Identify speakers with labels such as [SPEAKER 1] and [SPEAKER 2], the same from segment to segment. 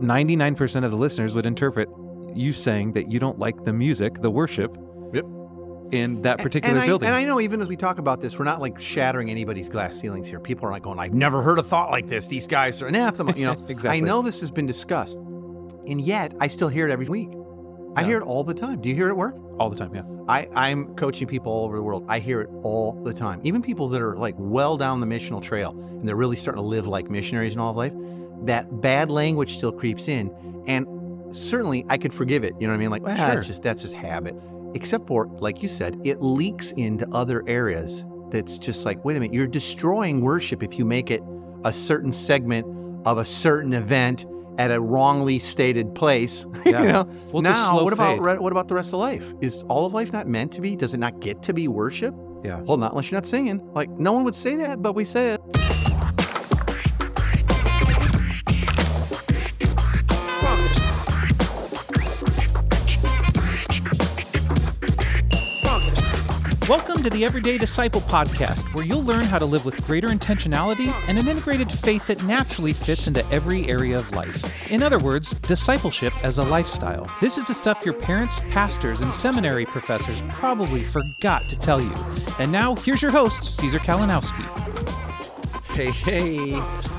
[SPEAKER 1] 99% of the listeners would interpret you saying that you don't like the music, the worship.
[SPEAKER 2] Yep.
[SPEAKER 1] In that particular
[SPEAKER 2] and I,
[SPEAKER 1] building.
[SPEAKER 2] And I know even as we talk about this, we're not like shattering anybody's glass ceilings here. People are like going, I've never heard a thought like this. These guys are anathema. You know,
[SPEAKER 1] Exactly.
[SPEAKER 2] I know this has been discussed. And yet I still hear it every week. I
[SPEAKER 1] Yeah.
[SPEAKER 2] hear it all the time. Do you hear it at work?
[SPEAKER 1] All the time, yeah.
[SPEAKER 2] I, I'm coaching people all over the world. I hear it all the time. Even people that are like well down the missional trail and they're really starting to live like missionaries in all of life, that bad language still creeps in. And certainly I could forgive it. You know what I mean? Like, ah, well,
[SPEAKER 1] Sure.
[SPEAKER 2] that's just that's just habit. Except for, like you said, it leaks into other areas that's just like, wait a minute, you're destroying worship if you make it a certain segment of a certain event at a wrongly stated place.
[SPEAKER 1] Yeah.
[SPEAKER 2] you know?
[SPEAKER 1] Well,
[SPEAKER 2] now, what about
[SPEAKER 1] fade.
[SPEAKER 2] what about the rest of life? Is all of life not meant to be? Does it not get to be worship?
[SPEAKER 1] Yeah.
[SPEAKER 2] Well, not unless you're not singing. Like no one would say that, but we say it.
[SPEAKER 1] Welcome to the Everyday Disciple podcast, where you'll learn how to live with greater intentionality and an integrated faith that naturally fits into every area of life. In other words, discipleship as a lifestyle. This is the stuff your parents, pastors, and seminary professors probably forgot to tell you. And now, here's your host, Caesar Kalinowski.
[SPEAKER 3] Hey, hey,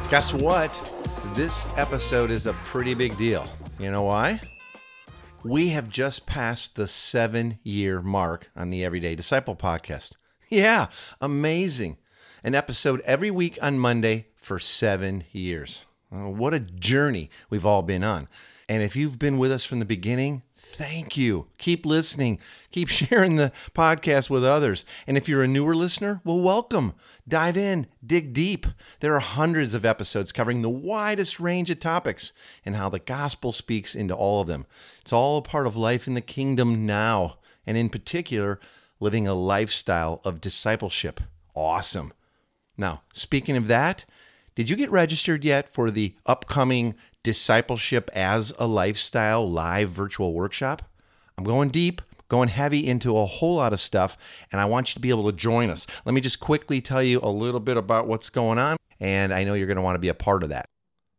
[SPEAKER 3] guess what? This episode is a pretty big deal. You know why? We have just passed the seven year mark on the Everyday Disciple podcast. Yeah, amazing. An episode every week on Monday for seven years. What a journey we've all been on. And if you've been with us from the beginning, thank you. Keep listening. Keep sharing the podcast with others. And if you're a newer listener, well, welcome. Dive in, dig deep. There are hundreds of episodes covering the widest range of topics and how the gospel speaks into all of them. It's all a part of life in the kingdom now, and in particular, living a lifestyle of discipleship. Awesome. Now, speaking of that, did you get registered yet for the upcoming Discipleship as a Lifestyle live virtual workshop? I'm going deep, going heavy into a whole lot of stuff, and I want you to be able to join us. Let me just quickly tell you a little bit about what's going on, and I know you're going to want to be a part of that.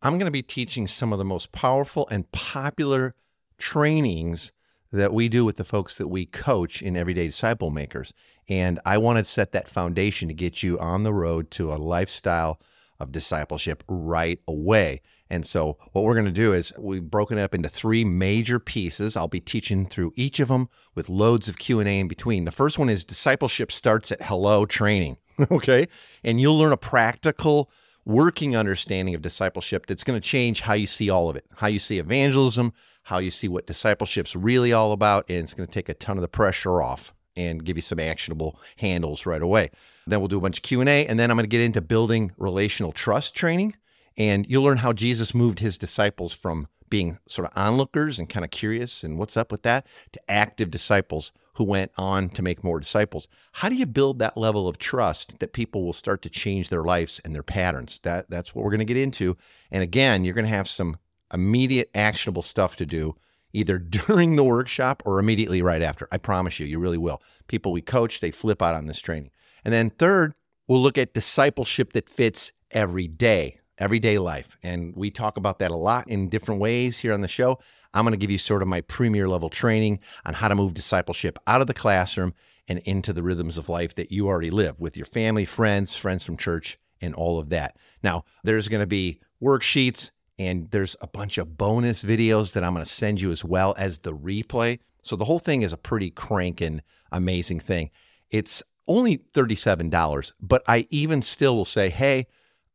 [SPEAKER 3] I'm going to be teaching some of the most powerful and popular trainings that we do with the folks that we coach in Everyday Disciple Makers. And I want to set that foundation to get you on the road to a lifestyle of discipleship right away. And so what we're going to do is we've broken it up into three major pieces. I'll be teaching through each of them with loads of Q&A in between. The first one is discipleship starts at hello training, okay? And you'll learn a practical working understanding of discipleship that's going to change how you see all of it, how you see evangelism, how you see what discipleship's really all about, and it's going to take a ton of the pressure off and give you some actionable handles right away. Then we'll do a bunch of Q&A and then I'm going to get into building relational trust training and you'll learn how Jesus moved his disciples from being sort of onlookers and kind of curious and what's up with that to active disciples who went on to make more disciples. How do you build that level of trust that people will start to change their lives and their patterns? That that's what we're going to get into. And again, you're going to have some immediate actionable stuff to do either during the workshop or immediately right after. I promise you, you really will. People we coach, they flip out on this training. And then third, we'll look at discipleship that fits every day, everyday life. And we talk about that a lot in different ways here on the show. I'm going to give you sort of my premier level training on how to move discipleship out of the classroom and into the rhythms of life that you already live with your family, friends, friends from church, and all of that. Now, there's going to be worksheets and there's a bunch of bonus videos that I'm going to send you as well as the replay. So the whole thing is a pretty cranking, amazing thing. It's only $37, but I even still will say, hey,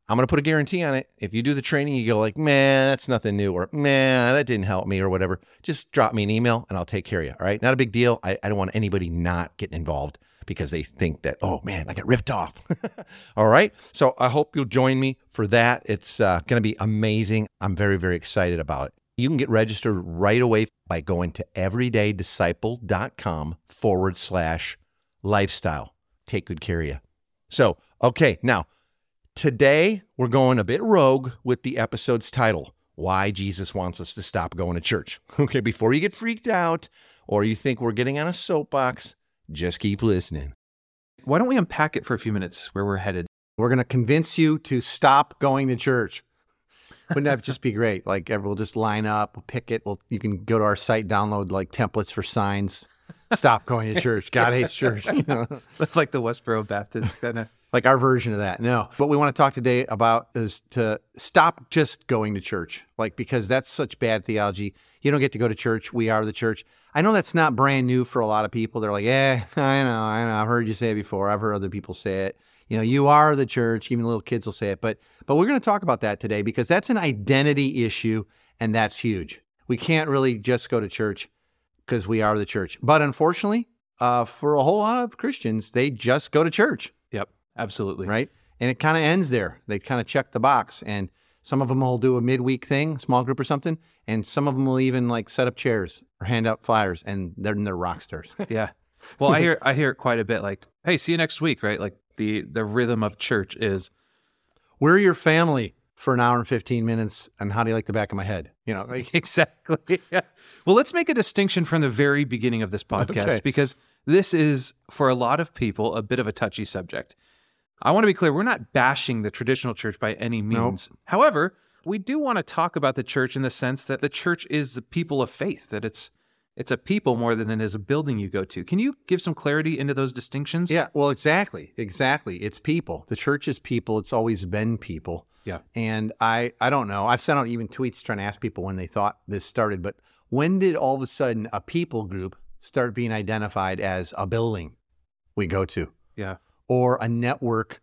[SPEAKER 3] I'm going to put a guarantee on it. If you do the training, you go like, man, that's nothing new, or man, that didn't help me, or whatever. Just drop me an email and I'll take care of you. All right. Not a big deal. I, I don't want anybody not getting involved because they think that, oh man, I got ripped off. all right. So I hope you'll join me for that. It's uh, going to be amazing. I'm very, very excited about it. You can get registered right away by going to everydaydisciple.com forward slash lifestyle. Take good care of you. So, okay, now today we're going a bit rogue with the episode's title Why Jesus Wants Us to Stop Going to Church. Okay, before you get freaked out or you think we're getting on a soapbox, just keep listening.
[SPEAKER 1] Why don't we unpack it for a few minutes where we're headed?
[SPEAKER 2] We're going to convince you to stop going to church. Wouldn't that just be great? Like everyone will just line up, we'll pick it. Well, you can go to our site, download like templates for signs. Stop going to church. God hates church. You know?
[SPEAKER 1] like the Westboro Baptist kind of.
[SPEAKER 2] Like our version of that. No. What we want to talk today about is to stop just going to church. Like because that's such bad theology. You don't get to go to church. We are the church. I know that's not brand new for a lot of people. They're like, "Yeah, I know. I know. I've heard you say it before. I've heard other people say it. You know, you are the church. Even little kids will say it. But but we're going to talk about that today because that's an identity issue and that's huge. We can't really just go to church because we are the church. But unfortunately, uh, for a whole lot of Christians, they just go to church
[SPEAKER 1] absolutely.
[SPEAKER 2] right? And it kind of ends there. They kind of check the box, and some of them will do a midweek thing, small group or something, and some of them will even like set up chairs or hand out flyers, and they're they're rock stars.
[SPEAKER 1] Yeah. Well, I hear I hear it quite a bit. Like, hey, see you next week, right? Like the the rhythm of church is
[SPEAKER 2] We're your family for an hour and fifteen minutes, and how do you like the back of my head? You know, like
[SPEAKER 1] exactly. Yeah. Well, let's make a distinction from the very beginning of this podcast
[SPEAKER 2] Okay.
[SPEAKER 1] because this is for a lot of people a bit of a touchy subject. I want to be clear, we're not bashing the traditional church by any means. However, we do want to talk about the church in the sense that the church is the people of faith, that it's it's a people more than it is a building you go to. Can you give some clarity into those distinctions?
[SPEAKER 2] Yeah, well, exactly, exactly. It's people. The church is people. It's always been people.
[SPEAKER 1] Yeah.
[SPEAKER 2] And I, I don't know. I've sent out even tweets trying to ask people when they thought this started. But when did all of a sudden a people group start being identified as a building we go to,
[SPEAKER 1] Yeah.
[SPEAKER 2] Or a network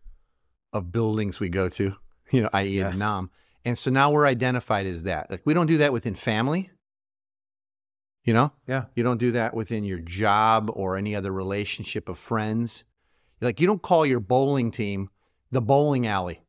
[SPEAKER 2] of buildings we go to? You know, i.e.,
[SPEAKER 1] Yes.
[SPEAKER 2] a NOM. And so now we're identified as that. Like we don't do that within family. You know,
[SPEAKER 1] Yeah.
[SPEAKER 2] you don't do that within your job or any other relationship of friends. Like you don't call your bowling team the bowling alley.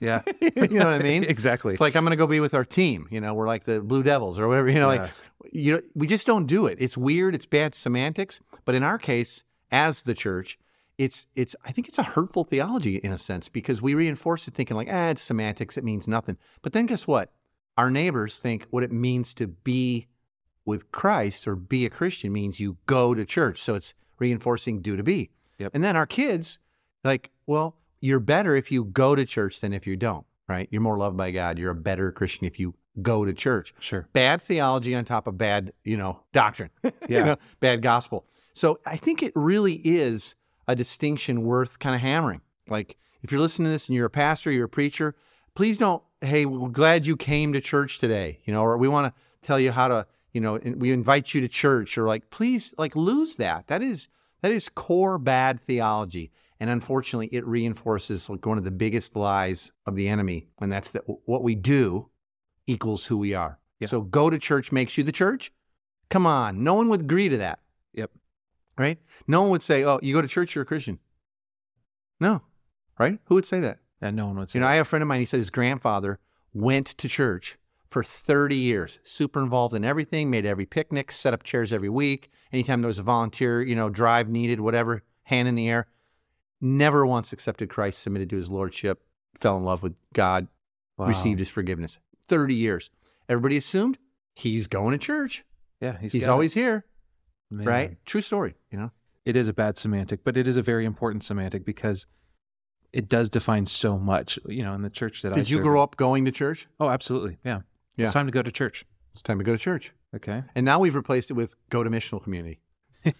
[SPEAKER 1] Yeah.
[SPEAKER 2] you know what I mean?
[SPEAKER 1] exactly.
[SPEAKER 2] It's like I'm going to go be with our team. You know, we're like the Blue Devils or whatever. You know,
[SPEAKER 1] Yeah.
[SPEAKER 2] like you know, we just don't do it. It's weird. It's bad semantics. But in our case, as the church, it's it's. I think it's a hurtful theology in a sense because we reinforce it thinking like, ah, it's semantics. It means nothing. But then guess what? Our neighbors think what it means to be with Christ or be a Christian means you go to church. So it's reinforcing do to be.
[SPEAKER 1] Yep.
[SPEAKER 2] And then our kids, like, well, you're better if you go to church than if you don't, right? You're more loved by God. You're a better Christian if you go to church.
[SPEAKER 1] Sure.
[SPEAKER 2] Bad theology on top of bad, you know, doctrine, you
[SPEAKER 1] Yeah.
[SPEAKER 2] know, bad gospel. So I think it really is a distinction worth kind of hammering. Like if you're listening to this and you're a pastor, you're a preacher, please don't, hey, we're glad you came to church today, you know, or we want to tell you how to, you know, we invite you to church or like, please like lose that. That is, that is core bad theology. And unfortunately, it reinforces like one of the biggest lies of the enemy, and that's that what we do equals who we are.
[SPEAKER 1] Yeah.
[SPEAKER 2] So go to church makes you the church. Come on, no one would agree to that. Right? No one would say, "Oh, you go to church, you're a Christian." No, right? Who would say that?
[SPEAKER 1] And no one would say
[SPEAKER 2] You know, I have a friend of mine. He said his grandfather went to church for 30 years, super involved in everything, made every picnic, set up chairs every week. Anytime there was a volunteer, you know, drive needed, whatever, hand in the air. Never once accepted Christ, submitted to his lordship, fell in love with God,
[SPEAKER 1] Wow.
[SPEAKER 2] received his forgiveness. 30 years. Everybody assumed he's going to church.
[SPEAKER 1] Yeah, he's,
[SPEAKER 2] He's,
[SPEAKER 1] got it.
[SPEAKER 2] always here,
[SPEAKER 1] Man.
[SPEAKER 2] right? True story, you know?
[SPEAKER 1] It is a bad semantic, but it is a very important semantic because it does define so much. You know, in the church that I
[SPEAKER 2] Did you
[SPEAKER 1] serve-
[SPEAKER 2] grow up going to church?
[SPEAKER 1] Oh, absolutely. Yeah.
[SPEAKER 2] Yeah.
[SPEAKER 1] It's time to go to church.
[SPEAKER 2] It's time to go to church.
[SPEAKER 1] Okay.
[SPEAKER 2] And now we've replaced it with go to missional community.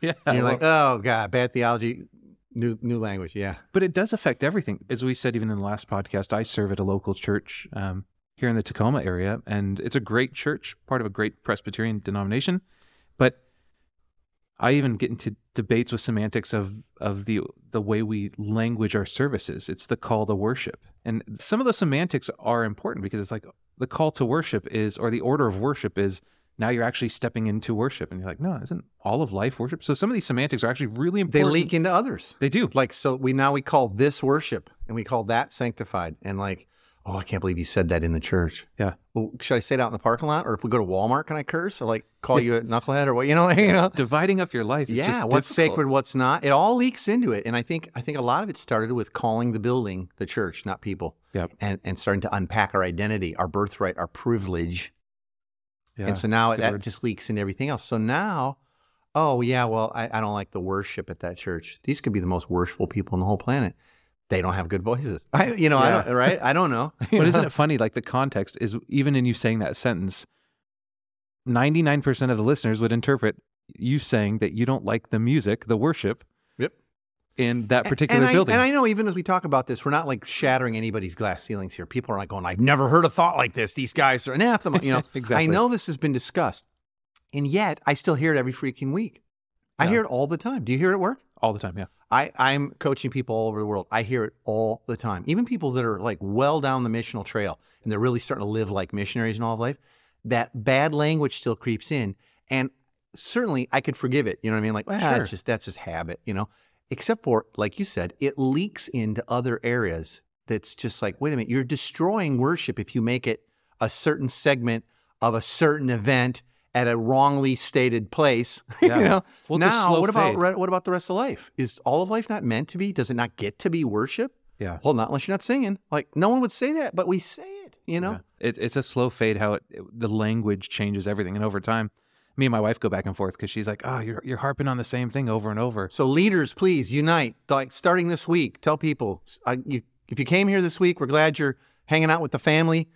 [SPEAKER 1] Yeah.
[SPEAKER 2] And you're
[SPEAKER 1] well,
[SPEAKER 2] like, oh God, bad theology, new new language. Yeah.
[SPEAKER 1] but it does affect everything. As we said, even in the last podcast, I serve at a local church um, here in the Tacoma area, and it's a great church, part of a great Presbyterian denomination. But I even get into debates with semantics of of the the way we language our services. It's the call to worship, and some of the semantics are important because it's like the call to worship is, or the order of worship is. Now you're actually stepping into worship, and you're like, no, isn't all of life worship? So some of these semantics are actually really important.
[SPEAKER 2] They leak into others.
[SPEAKER 1] They do.
[SPEAKER 2] Like so we now we call this worship and we call that sanctified. And like, oh, I can't believe you said that in the church.
[SPEAKER 1] Yeah.
[SPEAKER 2] Well, should I say it out in the parking lot? Or if we go to Walmart, can I curse? Or like call you a knucklehead or what? You know, you know?
[SPEAKER 1] dividing up your life. Is
[SPEAKER 2] Yeah,
[SPEAKER 1] just
[SPEAKER 2] what's
[SPEAKER 1] difficult.
[SPEAKER 2] sacred, what's not. It all leaks into it. And I think I think a lot of it started with calling the building the church, not people.
[SPEAKER 1] Yep.
[SPEAKER 2] And and starting to unpack our identity, our birthright, our privilege.
[SPEAKER 1] Yeah,
[SPEAKER 2] and so now that
[SPEAKER 1] word.
[SPEAKER 2] just leaks into everything else. So now, oh yeah, well, I, I don't like the worship at that church. These could be the most worshipful people on the whole planet. They don't have good voices. I, you know, I don't, right? I don't know.
[SPEAKER 1] But isn't it funny? Like the context is even in you saying that sentence, 99% of the listeners would interpret you saying that you don't like the music, the worship
[SPEAKER 2] Yep.
[SPEAKER 1] in that particular
[SPEAKER 2] and I,
[SPEAKER 1] building.
[SPEAKER 2] And I know even as we talk about this, we're not like shattering anybody's glass ceilings here. People are like going, I've never heard a thought like this. These guys are anathema. You know,
[SPEAKER 1] Exactly.
[SPEAKER 2] I know this has been discussed. And yet I still hear it every freaking week. I hear it all the time. Do you hear it at work?
[SPEAKER 1] All the time, yeah.
[SPEAKER 2] I, I'm coaching people all over the world. I hear it all the time. Even people that are like well down the missional trail and they're really starting to live like missionaries in all of life, that bad language still creeps in. And certainly I could forgive it. You know what I mean? Like, ah, well,
[SPEAKER 1] Sure.
[SPEAKER 2] that's just that's just habit, you know? Except for, like you said, it leaks into other areas that's just like, wait a minute, you're destroying worship if you make it a certain segment of a certain event at a wrongly stated place.
[SPEAKER 1] Yeah.
[SPEAKER 2] you know?
[SPEAKER 1] Well,
[SPEAKER 2] now, what about
[SPEAKER 1] fade.
[SPEAKER 2] what about the rest of life? Is all of life not meant to be? Does it not get to be worship?
[SPEAKER 1] Yeah.
[SPEAKER 2] Well, not unless you're not singing. Like no one would say that, but we say it. You know.
[SPEAKER 1] Yeah. It, it's a slow fade how it, it- the language changes everything. And over time, me and my wife go back and forth because she's like, oh, you're, you're harping on the same thing over and over.
[SPEAKER 2] So leaders, please unite. Like starting this week, tell people uh, you, if you came here this week, we're glad you're hanging out with the family.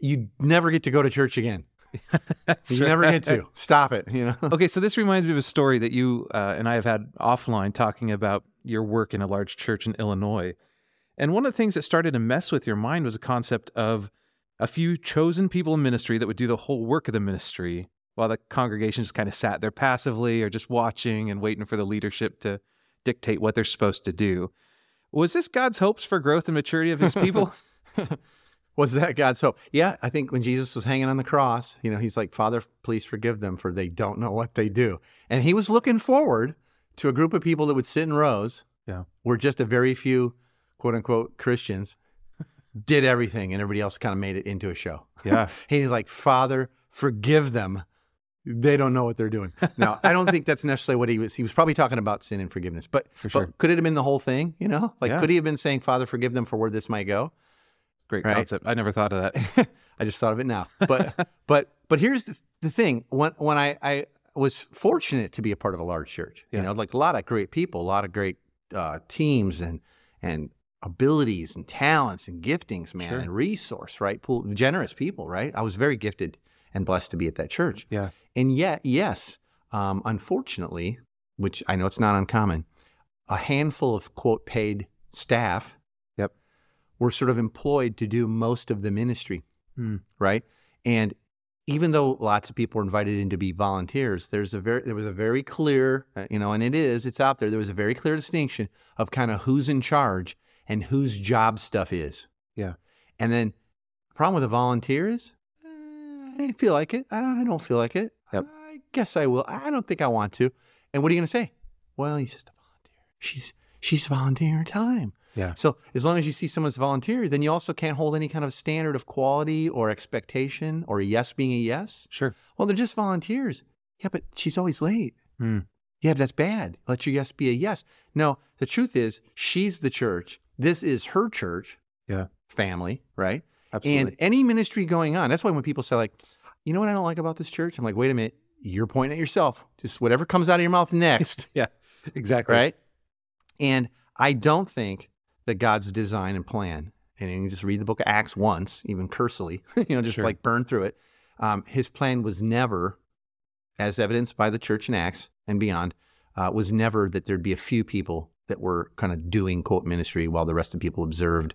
[SPEAKER 2] You never get to go to church again. you never get to. Stop it. You know.
[SPEAKER 1] okay, so this reminds me of a story that you uh, and I have had offline talking about your work in a large church in Illinois. And one of the things that started to mess with your mind was a concept of a few chosen people in ministry that would do the whole work of the ministry while the congregation just kind of sat there passively or just watching and waiting for the leadership to dictate what they're supposed to do. Was this God's hopes for growth and maturity of his people?
[SPEAKER 2] Was that God's hope? Yeah, I think when Jesus was hanging on the cross, you know, he's like, Father, please forgive them, for they don't know what they do. And he was looking forward to a group of people that would sit in rows
[SPEAKER 1] yeah.
[SPEAKER 2] where just a very few quote unquote Christians did everything and everybody else kind of made it into a show.
[SPEAKER 1] Yeah.
[SPEAKER 2] He's like, Father, forgive them. They don't know what they're doing. Now, I don't think that's necessarily what he was. He was probably talking about sin and forgiveness, but,
[SPEAKER 1] For sure.
[SPEAKER 2] but could it have been the whole thing? You know, like
[SPEAKER 1] Yeah.
[SPEAKER 2] could he have been saying, Father, forgive them for where this might go?
[SPEAKER 1] Great
[SPEAKER 2] Right.
[SPEAKER 1] concept. I never thought of that.
[SPEAKER 2] I just thought of it now. But but but here's the, the thing. When when I, I was fortunate to be a part of a large church, you know, like a lot of great people, a lot of great uh, teams and and abilities and talents and giftings, man,
[SPEAKER 1] Sure.
[SPEAKER 2] and resource, right? Pool, generous people, right? I was very gifted and blessed to be at that church.
[SPEAKER 1] Yeah.
[SPEAKER 2] And yet, yes, um, unfortunately, which I know it's not uncommon, a handful of quote paid staff. Were sort of employed to do most of the ministry,
[SPEAKER 1] Hmm.
[SPEAKER 2] right? And even though lots of people were invited in to be volunteers, there's a very there was a very clear, uh, you know, and it is, it's out there. There was a very clear distinction of kind of who's in charge and whose job stuff is.
[SPEAKER 1] Yeah.
[SPEAKER 2] And then the problem with a volunteer is, eh, I didn't feel like it. I don't feel like it.
[SPEAKER 1] Yep.
[SPEAKER 2] I guess I will. I don't think I want to. And what are you going to say? Well, he's just a volunteer. She's she's volunteering her time.
[SPEAKER 1] Yeah.
[SPEAKER 2] So as long as you see someone's volunteer, then you also can't hold any kind of standard of quality or expectation or a yes being a yes.
[SPEAKER 1] Sure.
[SPEAKER 2] Well, they're just volunteers. Yeah, but she's always late.
[SPEAKER 1] Hmm.
[SPEAKER 2] Yeah, but that's bad. Let your yes be a yes. No, the truth is she's the church. This is her church
[SPEAKER 1] Yeah.
[SPEAKER 2] family, right?
[SPEAKER 1] Absolutely.
[SPEAKER 2] And any ministry going on. That's why when people say like, you know what I don't like about this church? I'm like, wait a minute, you're pointing at yourself. Just whatever comes out of your mouth next,
[SPEAKER 1] yeah. Exactly.
[SPEAKER 2] right? And I don't think that God's design and plan, and you can just read the book of Acts once, even cursily, you know, just
[SPEAKER 1] Sure.
[SPEAKER 2] like burn through it. Um, his plan was never, as evidenced by the church in Acts and beyond, uh, was never that there'd be a few people that were kind of doing quote ministry while the rest of people observed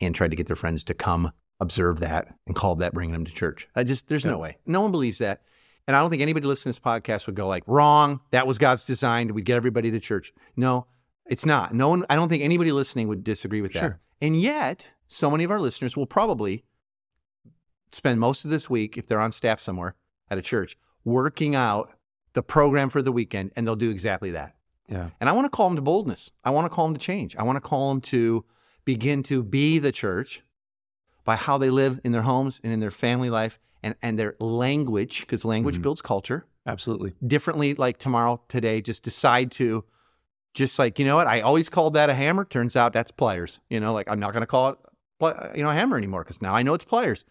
[SPEAKER 2] and tried to get their friends to come observe that and called that bringing them to church. I just there's no way. No one believes that. And I don't think anybody listening to this podcast would go like, wrong. That was God's design. We'd get everybody to church. No, it's not. No one, I don't think anybody listening would disagree with that.
[SPEAKER 1] Sure.
[SPEAKER 2] And yet, so many of our listeners will probably spend most of this week, if they're on staff somewhere at a church, working out the program for the weekend, and they'll do exactly that.
[SPEAKER 1] Yeah.
[SPEAKER 2] And I want to call them to boldness. I want to call them to change. I want to call them to begin to be the church by how they live in their homes and in their family life and, and their language, because language
[SPEAKER 1] Mhm.
[SPEAKER 2] builds culture
[SPEAKER 1] Absolutely.
[SPEAKER 2] differently like tomorrow, today, just decide to just like, you know what, I always called that a hammer. Turns out that's pliers. You know, like I'm not going to call it, you know, a hammer anymore because now I know it's pliers.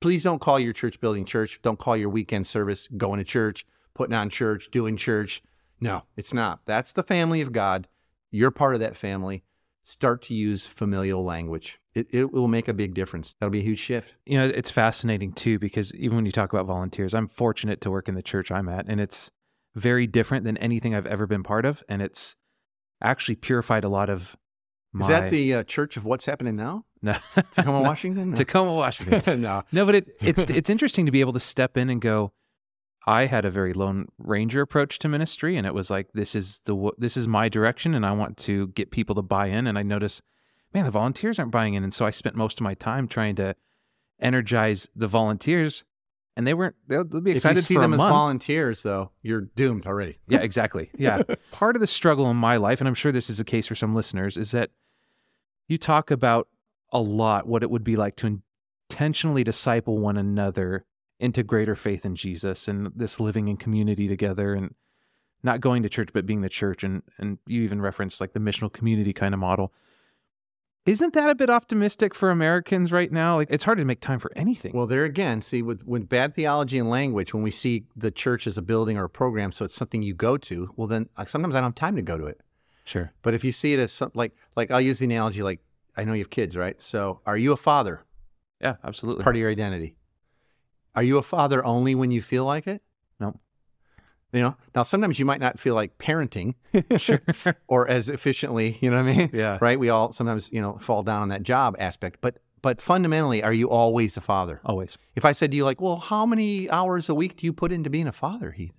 [SPEAKER 2] Please don't call your church building church. Don't call your weekend service going to church, putting on church, doing church. No, it's not. That's the family of God. You're part of that family. start to use familial language. It, it will make a big difference. That'll be a huge shift.
[SPEAKER 1] You know, it's fascinating too because even when you talk about volunteers, I'm fortunate to work in the church I'm at, and it's very different than anything I've ever been part of, and it's actually purified a lot of. My,
[SPEAKER 2] Is that the uh, church of what's happening now?
[SPEAKER 1] no,
[SPEAKER 2] Tacoma, Washington? No.
[SPEAKER 1] Tacoma, Washington?
[SPEAKER 2] no.
[SPEAKER 1] No, but it, it's it's interesting to be able to step in and go. I had a very lone ranger approach to ministry, and it was like this is the this is my direction, and I want to get people to buy in. And I notice, man, the volunteers aren't buying in, and so I spent most of my time trying to energize the volunteers, and they weren't. They'll, they'll be
[SPEAKER 2] If
[SPEAKER 1] excited
[SPEAKER 2] you see them as volunteers, though, you're doomed already.
[SPEAKER 1] Yeah, exactly. Yeah. Part of the struggle in my life, and I'm sure this is the case for some listeners, is that you talk about a lot what it would be like to intentionally disciple one another into greater faith in Jesus and this living in community together and not going to church but being the church and and you even referenced like the missional community kind of model. Isn't that a bit optimistic for Americans right now? Like it's hard to make time for anything.
[SPEAKER 2] Well, there again, see, with, with bad theology and language, when we see the church as a building or a program, so it's something you go to, well, then uh, sometimes I don't have time to go to it.
[SPEAKER 1] sure.
[SPEAKER 2] But if you see it as some, like, like I'll use the analogy, like I know you have kids, right? So, are you a father?
[SPEAKER 1] Yeah, absolutely.
[SPEAKER 2] Part of your identity. Are you a father only when you feel like it?
[SPEAKER 1] No.
[SPEAKER 2] You know, now sometimes you might not feel like parenting
[SPEAKER 1] Sure.
[SPEAKER 2] or as efficiently. You know what I mean?
[SPEAKER 1] Yeah.
[SPEAKER 2] Right. We all sometimes you know fall down on that job aspect, but but fundamentally, are you always a father?
[SPEAKER 1] Always.
[SPEAKER 2] If I said to you, like, well, how many hours a week do you put into being a father, Heath?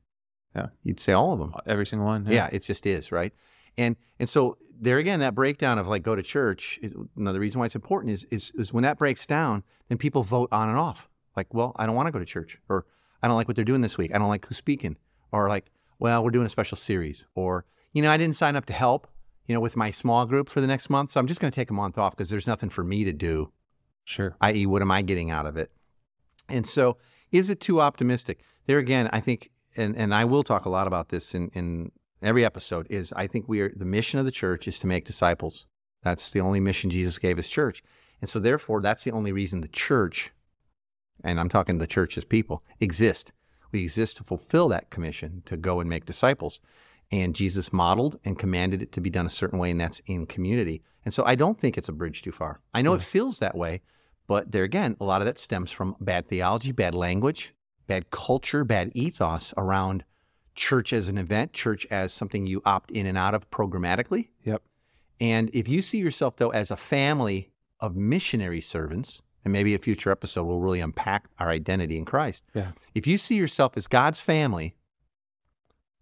[SPEAKER 1] Yeah.
[SPEAKER 2] You'd say all of them.
[SPEAKER 1] Uh, every single one.
[SPEAKER 2] Yeah, it just is, right? And and so there again, that breakdown of like go to church. Is, another reason why it's important is, is is when that breaks down, then people vote on and off. Like, well, I don't want to go to church, or I don't like what they're doing this week. I don't like who's speaking, or like, well, we're doing a special series, or you know, I didn't sign up to help, you know, with my small group for the next month, so I'm just going to take a month off because there's nothing for me to do
[SPEAKER 1] Sure.
[SPEAKER 2] i.e., what am I getting out of it? And so, is it too optimistic? There again, I think, and, and I will talk a lot about this in, in every episode, is I think we are the mission of the church is to make disciples. That's the only mission Jesus gave his church. And so, therefore, that's the only reason the church, and I'm talking the church as people, exist. We exist to fulfill that commission to go and make disciples. And Jesus modeled and commanded it to be done a certain way, and that's in community. And so I don't think it's a bridge too far. I know it mm. feels that way, but there again, a lot of that stems from bad theology, bad language, bad culture, bad ethos around church as an event, church as something you opt in and out of programmatically.
[SPEAKER 1] Yep.
[SPEAKER 2] And if you see yourself, though, as a family of missionary servants, and maybe a future episode will really unpack our identity in Christ.
[SPEAKER 1] Yeah.
[SPEAKER 2] If you see yourself as God's family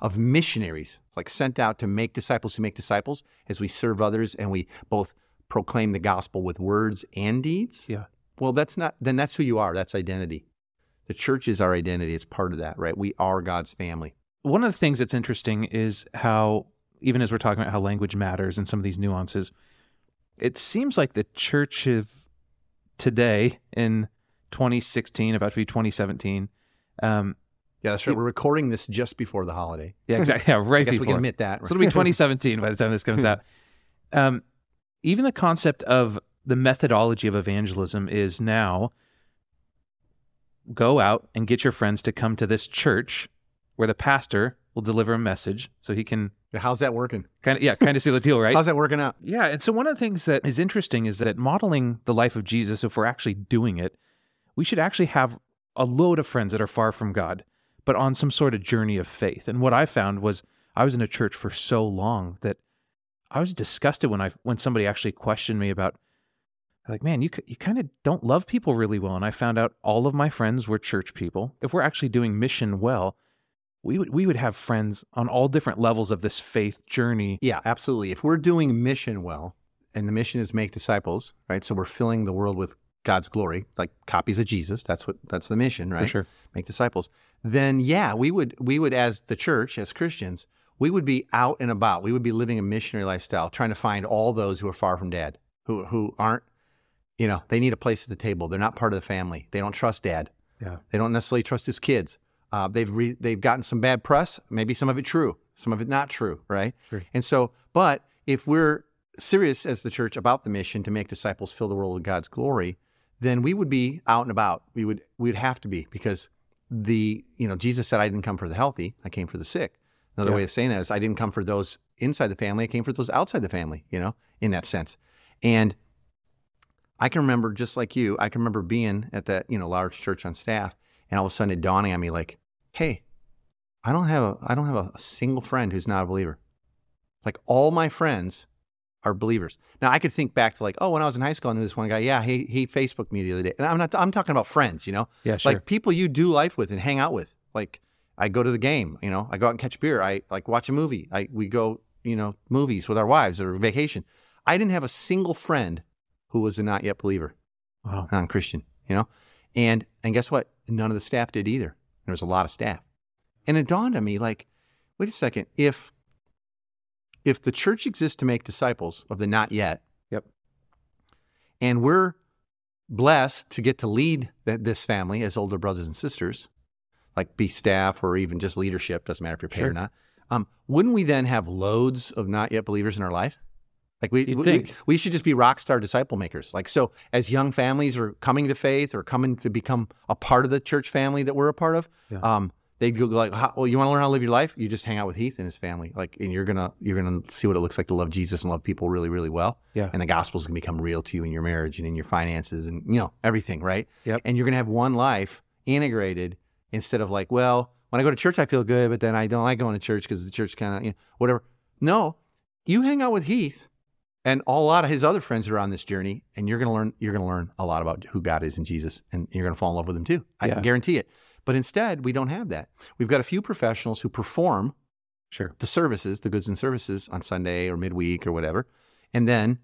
[SPEAKER 2] of missionaries, like sent out to make disciples who make disciples, as we serve others and we both proclaim the gospel with words and deeds,
[SPEAKER 1] Yeah.
[SPEAKER 2] well, that's not, then that's who you are. That's identity. The church is our identity. It's part of that, right? We are God's family.
[SPEAKER 1] One of the things that's interesting is how, even as we're talking about how language matters and some of these nuances, it seems like the church of today in 2016, about to be 2017, um,
[SPEAKER 2] Yeah, that's right. We're recording this just before the holiday.
[SPEAKER 1] yeah, exactly, yeah, right
[SPEAKER 2] I guess we can admit that.
[SPEAKER 1] So it'll be 2017 by the time this comes out. Um, even the concept of the methodology of evangelism is now go out and get your friends to come to this church where the pastor will deliver a message so he can
[SPEAKER 2] How's that working?
[SPEAKER 1] kind of yeah kind of see the deal right
[SPEAKER 2] How's that working out?
[SPEAKER 1] yeah and so one of the things that is interesting is that modeling the life of jesus if we're actually doing it we should actually have a load of friends that are far from god but on some sort of journey of faith and what i found was i was in a church for so long that i was disgusted when i when somebody actually questioned me about like man you, you kind of don't love people really well and i found out all of my friends were church people if we're actually doing mission well we would we would have friends on all different levels of this faith journey
[SPEAKER 2] Yeah, absolutely. If we're doing mission well, and the mission is make disciples, right? So we're filling the world with God's glory, like copies of Jesus. That's what that's the mission, right?
[SPEAKER 1] sure.
[SPEAKER 2] Make disciples. Then yeah, we would we would as the church, as Christians, we would be out and about. We would be living a missionary lifestyle, trying to find all those who are far from dad, who who aren't, you know, they need a place at the table. They're not part of the family. They don't trust dad.
[SPEAKER 1] yeah
[SPEAKER 2] They don't necessarily trust his kids. Uh, they've re- they've gotten some bad press. Maybe some of it true, some of it not true, right?
[SPEAKER 1] Sure.
[SPEAKER 2] And so, but if we're serious as the church about the mission to make disciples fill the world with God's glory, then we would be out and about. We would we would have to be because the you know Jesus said, "I didn't come for the healthy; I came for the sick." Another
[SPEAKER 1] Yeah.
[SPEAKER 2] way of saying that is I didn't come for those inside the family. I came for those outside the family, you know, in that sense. And I can remember, just like you, I can remember being at that, you know, large church on staff, and all of a sudden it dawning on me like, hey, I don't have a, I don't have a single friend who's not a believer. Like all my friends are believers. Now I could think back to like, oh, when I was in high school, I knew this one guy. Yeah, he he Facebooked me the other day, and I'm not. I'm talking about friends, you know,
[SPEAKER 1] Yeah, sure.
[SPEAKER 2] like people you do life with and hang out with. Like I go to the game, you know, I go out and catch beer. I like watch a movie. I we go, you know, movies with our wives or vacation. I didn't have a single friend who was a not yet believer,
[SPEAKER 1] wow.
[SPEAKER 2] non Christian, you know, and and guess what? None of the staff did either. There was a lot of staff, and it dawned on me like, wait a second, if if the church exists to make disciples of the not yet,
[SPEAKER 1] Yep.
[SPEAKER 2] and we're blessed to get to lead th- this family as older brothers and sisters, like be staff or even just leadership, doesn't matter if you're paid
[SPEAKER 1] Sure.
[SPEAKER 2] or not. Um, wouldn't we then have loads of not yet believers in our life? Like we, we, we should just be rock star disciple makers. Like so, as young families are coming to faith or coming to become a part of the church family that we're a part of,
[SPEAKER 1] Yeah.
[SPEAKER 2] um, they'd go like, "How- "Well, you want to learn how to live your life? You just hang out with Heath and his family. Like, and you're gonna you're gonna see what it looks like to love Jesus and love people really, really well.
[SPEAKER 1] Yeah.
[SPEAKER 2] And the gospel's gonna become real to you in your marriage and in your finances and you know everything, right?
[SPEAKER 1] Yep.
[SPEAKER 2] And you're gonna have one life integrated instead of like, well, when I go to church, I feel good, but then I don't like going to church because the church kind of you know, whatever. No, you hang out with Heath and a lot of his other friends are on this journey, and you're gonna learn you're gonna learn a lot about who God is in Jesus, and you're gonna fall in love with him too. I
[SPEAKER 1] Yeah.
[SPEAKER 2] guarantee it. But instead, we don't have that. We've got a few professionals who perform
[SPEAKER 1] Sure.
[SPEAKER 2] the services, the goods and services on Sunday or midweek or whatever. And then,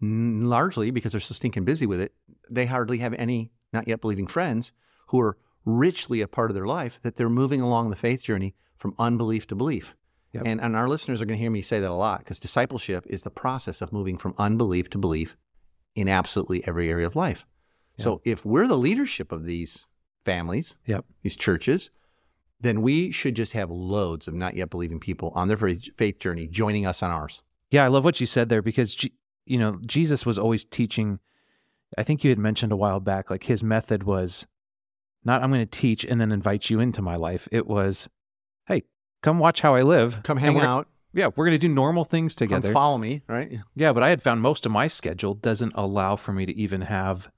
[SPEAKER 2] largely because they're so stinking busy with it, they hardly have any not yet believing friends who are richly a part of their life that they're moving along the faith journey from unbelief to belief.
[SPEAKER 1] Yep.
[SPEAKER 2] And, and our listeners are going to hear me say that a lot because discipleship is the process of moving from unbelief to belief in absolutely every area of life. So if we're the leadership of these families,
[SPEAKER 1] Yep.
[SPEAKER 2] these churches, then we should just have loads of not yet believing people on their faith journey joining us on ours.
[SPEAKER 1] Yeah, I love what you said there because you know Jesus was always teaching. I think you had mentioned a while back, like his method was not "I'm going to teach and then invite you into my life." It was, "Hey, come watch how I live.
[SPEAKER 2] Come hang out,
[SPEAKER 1] Yeah, we're going to do normal things
[SPEAKER 2] come
[SPEAKER 1] together.
[SPEAKER 2] follow me, right?
[SPEAKER 1] Yeah, but I had found most of my schedule doesn't allow for me to even have.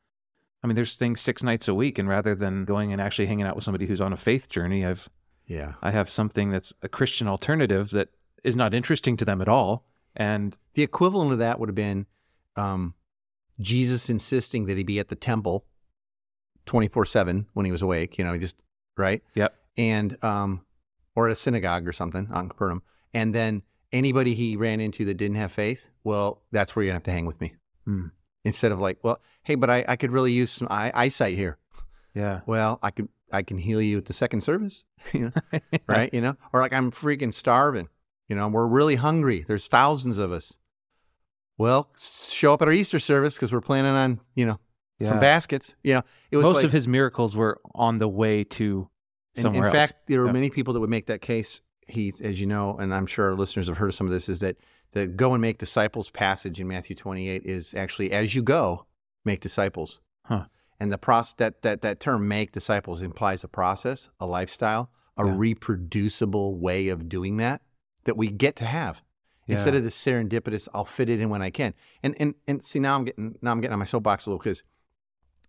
[SPEAKER 1] I mean, there's things six nights a week, and rather than going and actually hanging out with somebody who's on a faith journey, I've
[SPEAKER 2] Yeah.
[SPEAKER 1] I have something that's a Christian alternative that is not interesting to them at all, and
[SPEAKER 2] The equivalent of that would have been um, Jesus insisting that he be at the temple 24 7 when he was awake, you know, he just, right?
[SPEAKER 1] yep,
[SPEAKER 2] And, um, or at a synagogue or something on Capernaum. And then anybody he ran into that didn't have faith, well, that's where you're going to have to hang with me.
[SPEAKER 1] Hmm.
[SPEAKER 2] Instead of like, well, hey, but I, I could really use some eye, eyesight here.
[SPEAKER 1] yeah,
[SPEAKER 2] Well, I could I can heal you at the second service, you know, right? You know, or like I'm freaking starving. You know, we're really hungry. There's thousands of us. Well, show up at our Easter service because we're planning on you know some baskets. You know, it was
[SPEAKER 1] most
[SPEAKER 2] like,
[SPEAKER 1] of his miracles were on the way to
[SPEAKER 2] in, in fact, there are
[SPEAKER 1] Yeah.
[SPEAKER 2] many people that would make that case, Heath, as you know, and I'm sure our listeners have heard of some of this. Is that the "Go and make disciples" passage in Matthew 28 is actually as you go, make disciples.
[SPEAKER 1] Huh.
[SPEAKER 2] And the process that that that term "make disciples" implies a process, a lifestyle, a
[SPEAKER 1] Yeah.
[SPEAKER 2] reproducible way of doing that that we get to have. Instead of the serendipitous, I'll fit it in when I can. And and and see now I'm getting now I'm getting on my soapbox a little because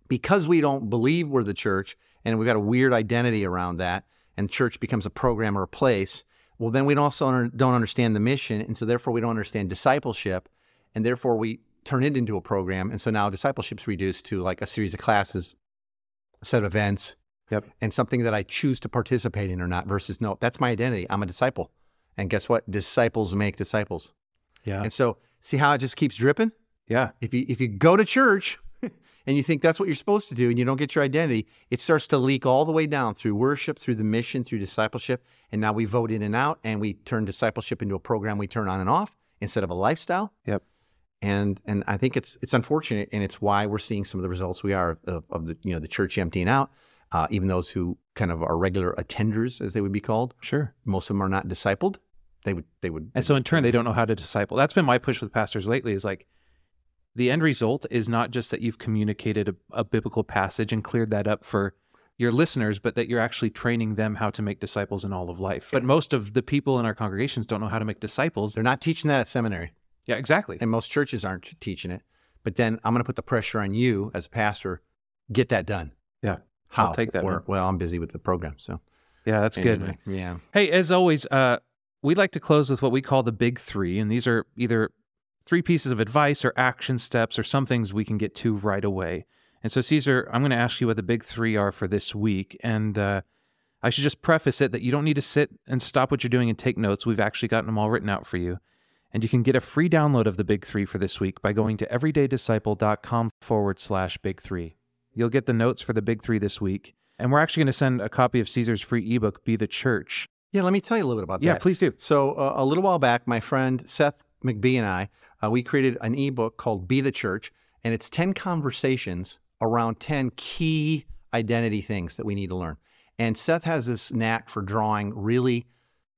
[SPEAKER 2] because we don't believe we're the church and we've got a weird identity around that, and church becomes a program or a place. Well, then we also don't understand the mission, and so therefore we don't understand discipleship, and therefore we turn it into a program, and so now discipleship's reduced to like a series of classes, a set of events,
[SPEAKER 1] Yep.
[SPEAKER 2] and something that I choose to participate in or not. Versus no, that's my identity. I'm a disciple, and guess what? Disciples make disciples,
[SPEAKER 1] Yeah.
[SPEAKER 2] and so see how it just keeps dripping.
[SPEAKER 1] Yeah.
[SPEAKER 2] If you if you go to church and you think that's what you're supposed to do and you don't get your identity, it starts to leak all the way down through worship, through the mission, through discipleship, and now we vote in and out and we turn discipleship into a program we turn on and off instead of a lifestyle.
[SPEAKER 1] Yep.
[SPEAKER 2] And and I think it's it's unfortunate and it's why we're seeing some of the results we are of, of the you know the church emptying out. Uh, even those who kind of are regular attenders, as they would be called,
[SPEAKER 1] Sure.
[SPEAKER 2] most of them are not discipled. They would they would
[SPEAKER 1] And so in turn, they don't know how to disciple. That's been my push with pastors lately is like the end result is not just that you've communicated a, a biblical passage and cleared that up for, your listeners, but that you're actually training them how to make disciples in all of life. But most of the people in our congregations don't know how to make disciples.
[SPEAKER 2] They're not teaching that at seminary,
[SPEAKER 1] Yeah, exactly.
[SPEAKER 2] and most churches aren't teaching it. But then I'm going to put the pressure on you as a pastor. Get that done.
[SPEAKER 1] Yeah.
[SPEAKER 2] How?
[SPEAKER 1] I'll take that
[SPEAKER 2] Or- well, I'm busy with the program, so
[SPEAKER 1] Yeah, that's good.
[SPEAKER 2] Anyway, Yeah.
[SPEAKER 1] Hey, as always, uh, we like to close with what we call the big three, and these are either three pieces of advice or action steps or some things we can get to right away. And so, Caesar, I'm going to ask you what the big three are for this week, and uh, I should just preface it that you don't need to sit and stop what you're doing and take notes. We've actually gotten them all written out for you. And you can get a free download of the big three for this week by going to everydaydisciple.com forward slash big three. You'll get the notes for the big three this week. And we're actually going to send a copy of Caesar's free ebook, Be the Church,
[SPEAKER 2] Yeah, let me tell you a little bit about
[SPEAKER 1] yeah,
[SPEAKER 2] that.
[SPEAKER 1] Yeah, please do.
[SPEAKER 2] So uh, a little while back, my friend Seth McBee and I, uh, we created an ebook called "Be the Church," and it's ten conversations around ten key identity things that we need to learn. And Seth has this knack for drawing really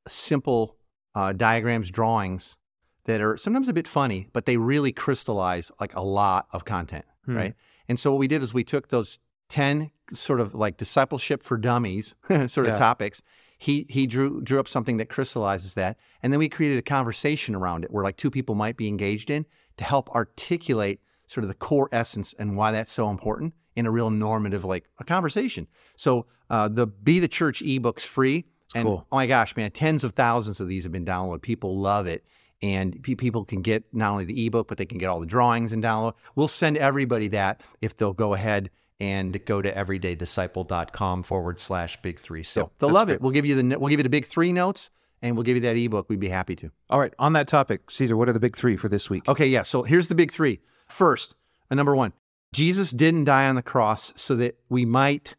[SPEAKER 2] simple uh, diagrams, drawings that are sometimes a bit funny, but they really crystallize like a lot of content,
[SPEAKER 1] Hmm.
[SPEAKER 2] right? And so what we did is we took those ten sort of like discipleship for dummies sort of topics he he drew drew up something that crystallizes that. And then we created a conversation around it where like two people might be engaged in to help articulate sort of the core essence and why that's so important in a real normative like a conversation. So uh, the be the church ebook's free. And
[SPEAKER 1] cool.
[SPEAKER 2] oh my gosh man tens of thousands of these have been downloaded. People love it. And pe- people can get not only the ebook but they can get all the drawings and download. We'll send everybody that if they'll go ahead and go to everydaydisciple.com forward slash big three. So
[SPEAKER 1] Yep,
[SPEAKER 2] they'll love
[SPEAKER 1] great.
[SPEAKER 2] it. We'll give you the we'll give you the big three notes and we'll give you that ebook. We'd be happy to.
[SPEAKER 1] All right, on that topic, Caesar, what are the big three for this week?
[SPEAKER 2] Okay, yeah. So here's the big three. First, uh, number one, Jesus didn't die on the cross so that we might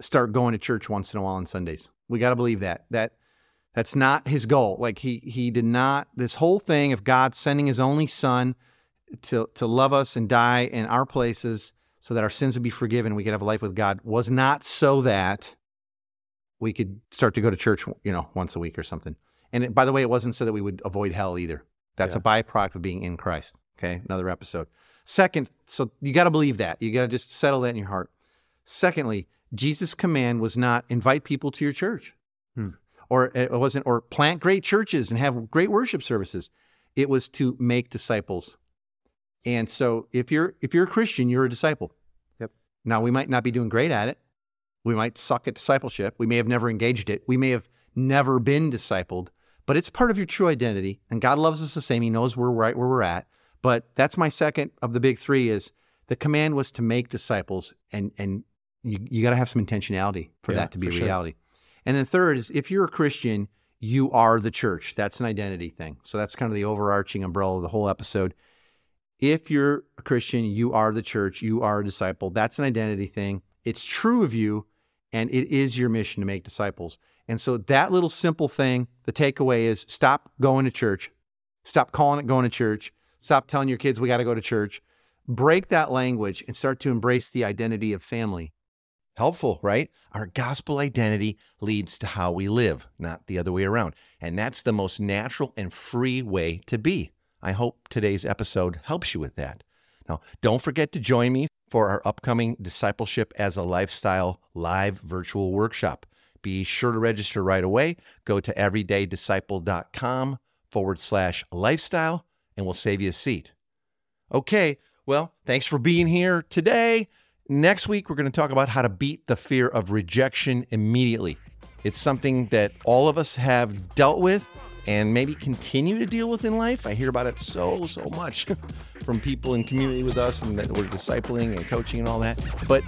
[SPEAKER 2] start going to church once in a while on Sundays. We got to believe that. That that's not his goal. Like he he did not this whole thing of God sending his only son to to love us and die in our places so that our sins would be forgiven, we could have a life with God was not so that we could start to go to church, you know, once a week or something. And it, by the way, it wasn't so that we would avoid hell either. That's
[SPEAKER 1] Yeah.
[SPEAKER 2] a byproduct of being in Christ. Okay, another episode. Second, so you got to believe that. You got to just settle that in your heart. Secondly, Jesus' command was not invite people to your church,
[SPEAKER 1] Hmm.
[SPEAKER 2] or it wasn't, or plant great churches and have great worship services. It was to make disciples. And so, if you're if you're a Christian, you're a disciple.
[SPEAKER 1] Yep.
[SPEAKER 2] Now, we might not be doing great at it. We might suck at discipleship. We may have never engaged it. We may have never been discipled, but it's part of your true identity. And God loves us the same. He knows we're right where we're at. But that's my second of the big three is the command was to make disciples and and you, you got to have some intentionality for
[SPEAKER 1] Yeah,
[SPEAKER 2] that to be
[SPEAKER 1] sure.
[SPEAKER 2] reality. And then third is if you're a Christian, you are the church. That's an identity thing. So that's kind of the overarching umbrella of the whole episode. If you're a Christian, you are the church, you are a disciple. That's an identity thing. It's true of you, and it is your mission to make disciples. And so that little simple thing, the takeaway is stop going to church, stop calling it going to church, stop telling your kids we got to go to church. Break that language and start to embrace the identity of family.
[SPEAKER 3] Helpful, right? Our gospel identity leads to how we live, not the other way around. And that's the most natural and free way to be. I hope today's episode helps you with that. Now, don't forget to join me for our upcoming Discipleship as a Lifestyle live virtual workshop. Be sure to register right away. Go to everydaydisciple.com forward slash lifestyle, and we'll save you a seat. Okay, well, thanks for being here today. Next week, we're going to talk about how to beat the fear of rejection immediately. It's something that all of us have dealt with and maybe continue to deal with in life. I hear about it so, so much from people in community with us and that we're discipling and coaching and all that. But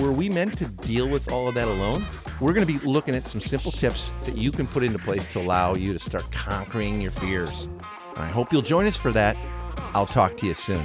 [SPEAKER 3] were we meant to deal with all of that alone? We're going to be looking at some simple tips that you can put into place to allow you to start conquering your fears. I hope you'll join us for that. I'll talk to you soon.